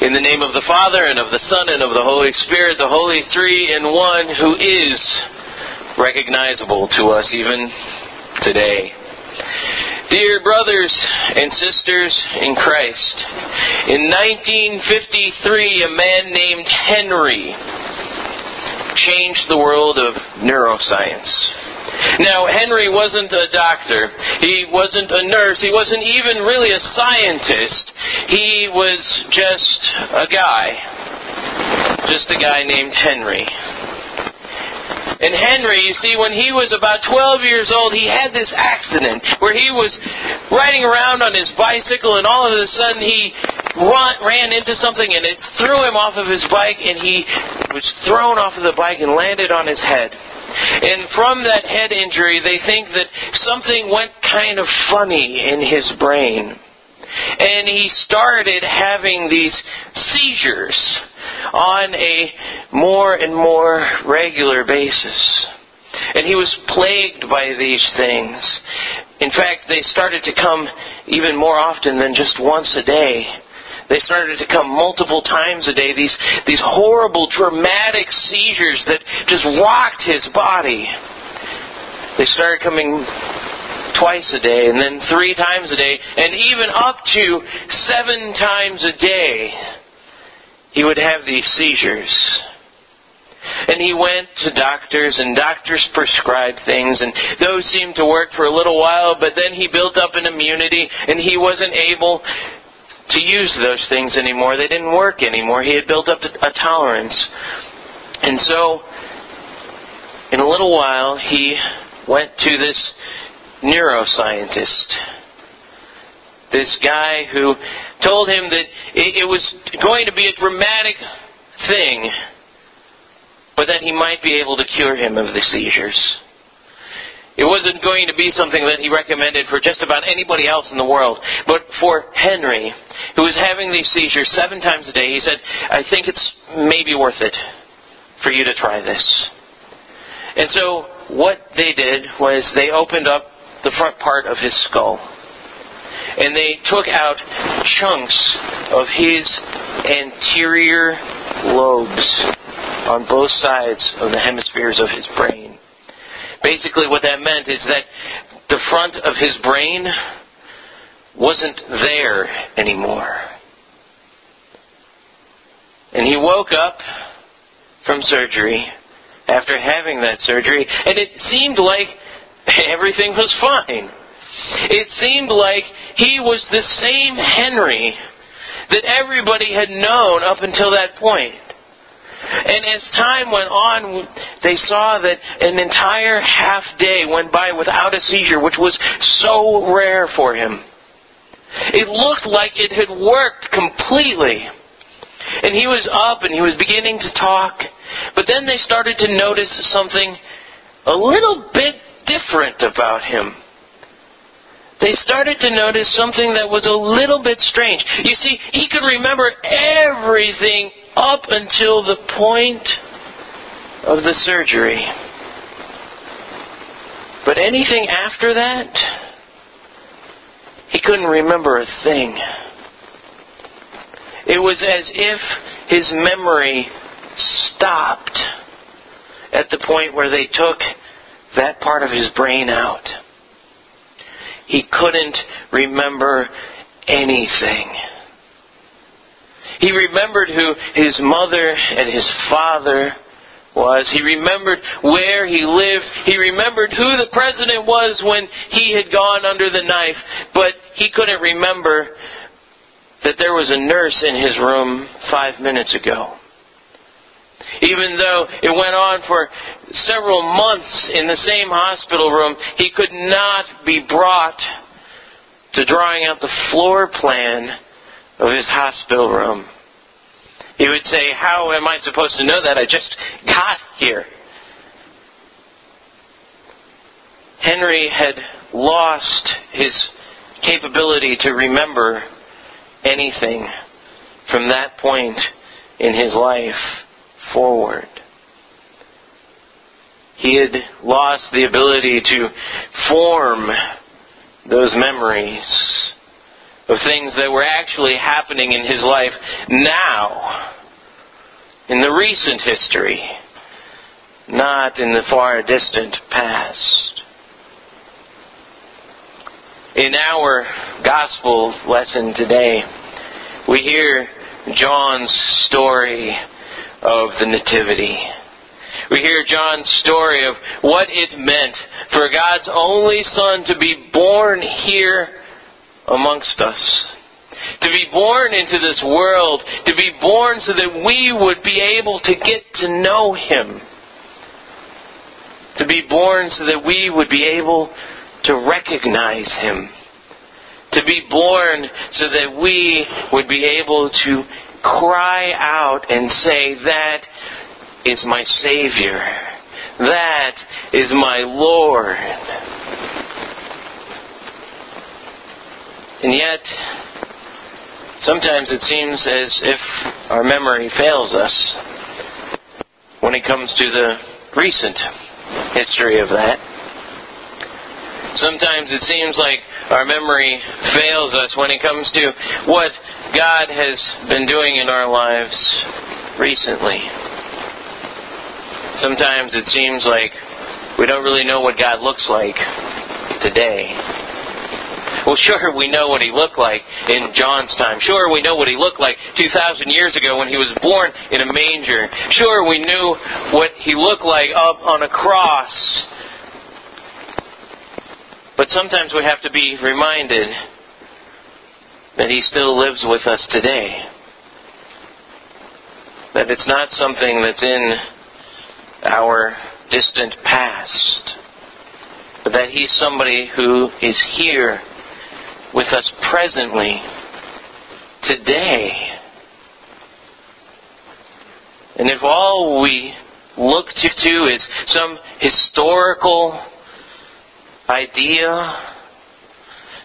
In the name of the Father, and of the Son, and of the Holy Spirit, the Holy Three in One, who is recognizable to us even today. Dear brothers and sisters in Christ, in 1953, a man named Henry changed the world of neuroscience. Now, Henry wasn't a doctor. He wasn't a nurse. He wasn't even really a scientist. He was just a guy. Just a guy named Henry. And Henry, you see, when he was about 12 years old, he had this accident where he was riding around on his bicycle and all of a sudden he ran into something and it threw him off of his bike and he was thrown off of the bike and landed on his head. And from that head injury, they think that something went kind of funny in his brain. And he started having these seizures on a more and more regular basis. And he was plagued by these things. In fact, they started to come even more often than just once a day. They started to come multiple times a day, these, these horrible, dramatic seizures that just rocked his body. They started coming twice a day, and then three times a day, and even up to seven times a day, he would have these seizures. And he went to doctors, and doctors prescribed things, and those seemed to work for a little while, but then he built up an immunity, and he wasn't able to use those things anymore. They didn't work anymore. He had built up a tolerance. And so, in a little while, he went to this neuroscientist. This guy who told him that it, was going to be a dramatic thing, but that he might be able to cure him of the seizures. It wasn't going to be something that he recommended for just about anybody else in the world. But for Henry, who was having these seizures seven times a day, he said, I think it's maybe worth it for you to try this. And so what they did was they opened up the front part of his skull. And they took out chunks of his anterior lobes on both sides of the hemispheres of his brain. Basically, what that meant is that the front of his brain wasn't there anymore. And he woke up from surgery after having that surgery, and it seemed like everything was fine. It seemed like he was the same Henry that everybody had known up until that point. And as time went on, they saw that an entire half day went by without a seizure, which was so rare for him. It looked like it had worked completely. And he was up and he was beginning to talk. But then they started to notice something a little bit different about him. They started to notice something that was a little bit strange. You see, he could remember everything up until the point of the surgery. But anything after that, he couldn't remember a thing. It was as if his memory stopped at the point where they took that part of his brain out. He couldn't remember anything. He remembered who his mother and his father was. He remembered where he lived. He remembered who the president was when he had gone under the knife. But he couldn't remember that there was a nurse in his room five minutes ago. Even though it went on for several months in the same hospital room, he could not be brought to drawing out the floor plan of his hospital room. He would say, How am I supposed to know that? I just got here. Henry had lost his capability to remember anything from that point in his life forward. He had lost the ability to form those memories of things that were actually happening in his life now, in the recent history, not in the far distant past. In our gospel lesson today, we hear John's story of the Nativity. We hear John's story of what it meant for God's only Son to be born here amongst us. To be born into this world, to be born so that we would be able to get to know Him. To be born so that we would be able to recognize Him. To be born so that we would be able to cry out and say, That is my Savior. That is my Lord. And yet, sometimes it seems as if our memory fails us when it comes to the recent history of that. Sometimes it seems like our memory fails us when it comes to what God has been doing in our lives recently. Sometimes it seems like we don't really know what God looks like today. Well, sure, we know what he looked like in John's time. Sure, we know what he looked like 2,000 years ago when he was born in a manger. Sure, we knew what he looked like up on a cross. But sometimes we have to be reminded that he still lives with us today. That it's not something that's in our distant past, but that he's somebody who is here with us presently, today. And if all we look to, to is some historical idea,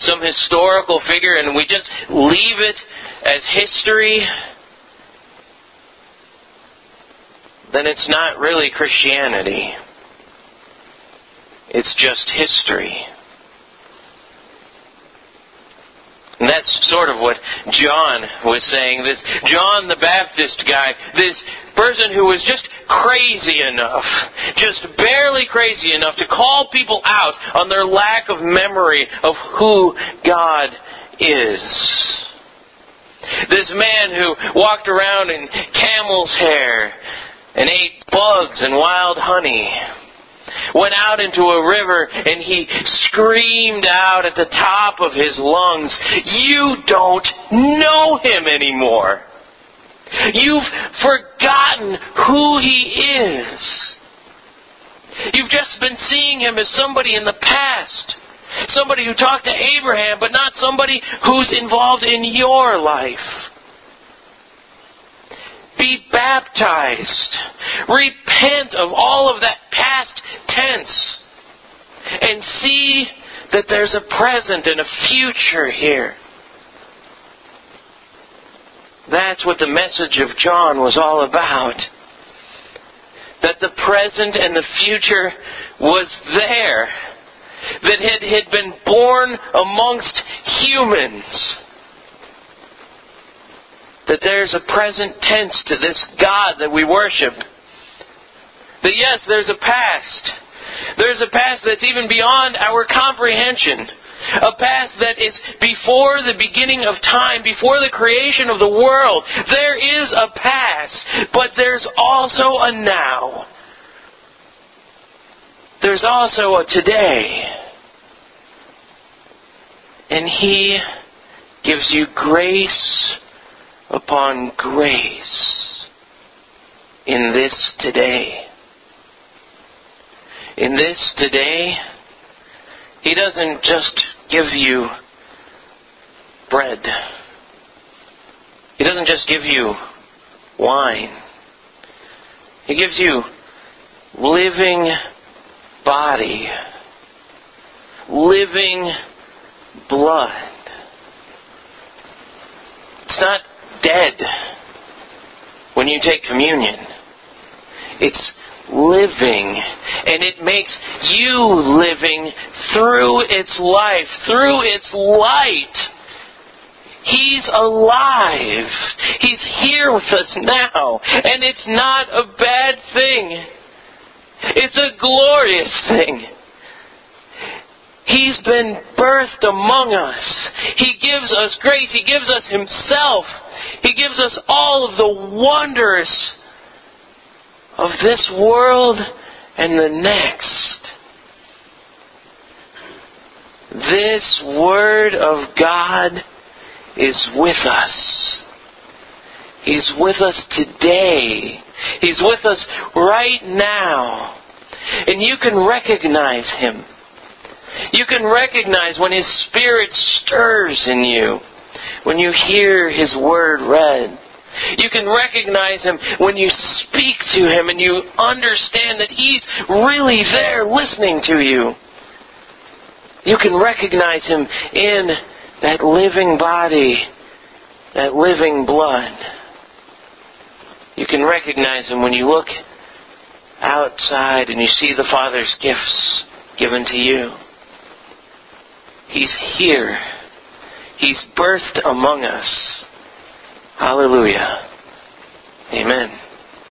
some historical figure, and we just leave it as history, then it's not really Christianity. It's just history. And that's sort of what John was saying. This John the Baptist guy, this person who was just crazy enough, just barely crazy enough to call people out on their lack of memory of who God is. This man who walked around in camel's hair and ate bugs and wild honey went out into a river and he screamed out at the top of his lungs, You don't know him anymore. You've forgotten who he is. You've just been seeing him as somebody in the past. Somebody who talked to Abraham, but not somebody who's involved in your life. Be baptized. Repent of all of that past tense. And see that there's a present and a future here. That's what the message of John was all about. That the present and the future was there. That it had been born amongst humans that there's a present tense to this God that we worship. That yes, there's a past. There's a past that's even beyond our comprehension. A past that is before the beginning of time, before the creation of the world. There is a past, but there's also a now. There's also a today. And He gives you grace upon grace in this today. In this today, He doesn't just give you bread. He doesn't just give you wine. He gives you living body, living blood. It's not dead when you take communion. It's living. And it makes you living through its life, through its light. He's alive. He's here with us now. And it's not a bad thing. It's a glorious thing. He's been birthed among us. He gives us grace. He gives us Himself. He gives us all of the wonders of this world and the next. This Word of God is with us. He's with us today. He's with us right now. And you can recognize Him. You can recognize when His Spirit stirs in you, when you hear His Word read. You can recognize Him when you speak to Him and you understand that He's really there listening to you. You can recognize Him in that living body, that living blood. You can recognize Him when you look outside and you see the Father's gifts given to you. He's here. He's birthed among us. Hallelujah. Amen.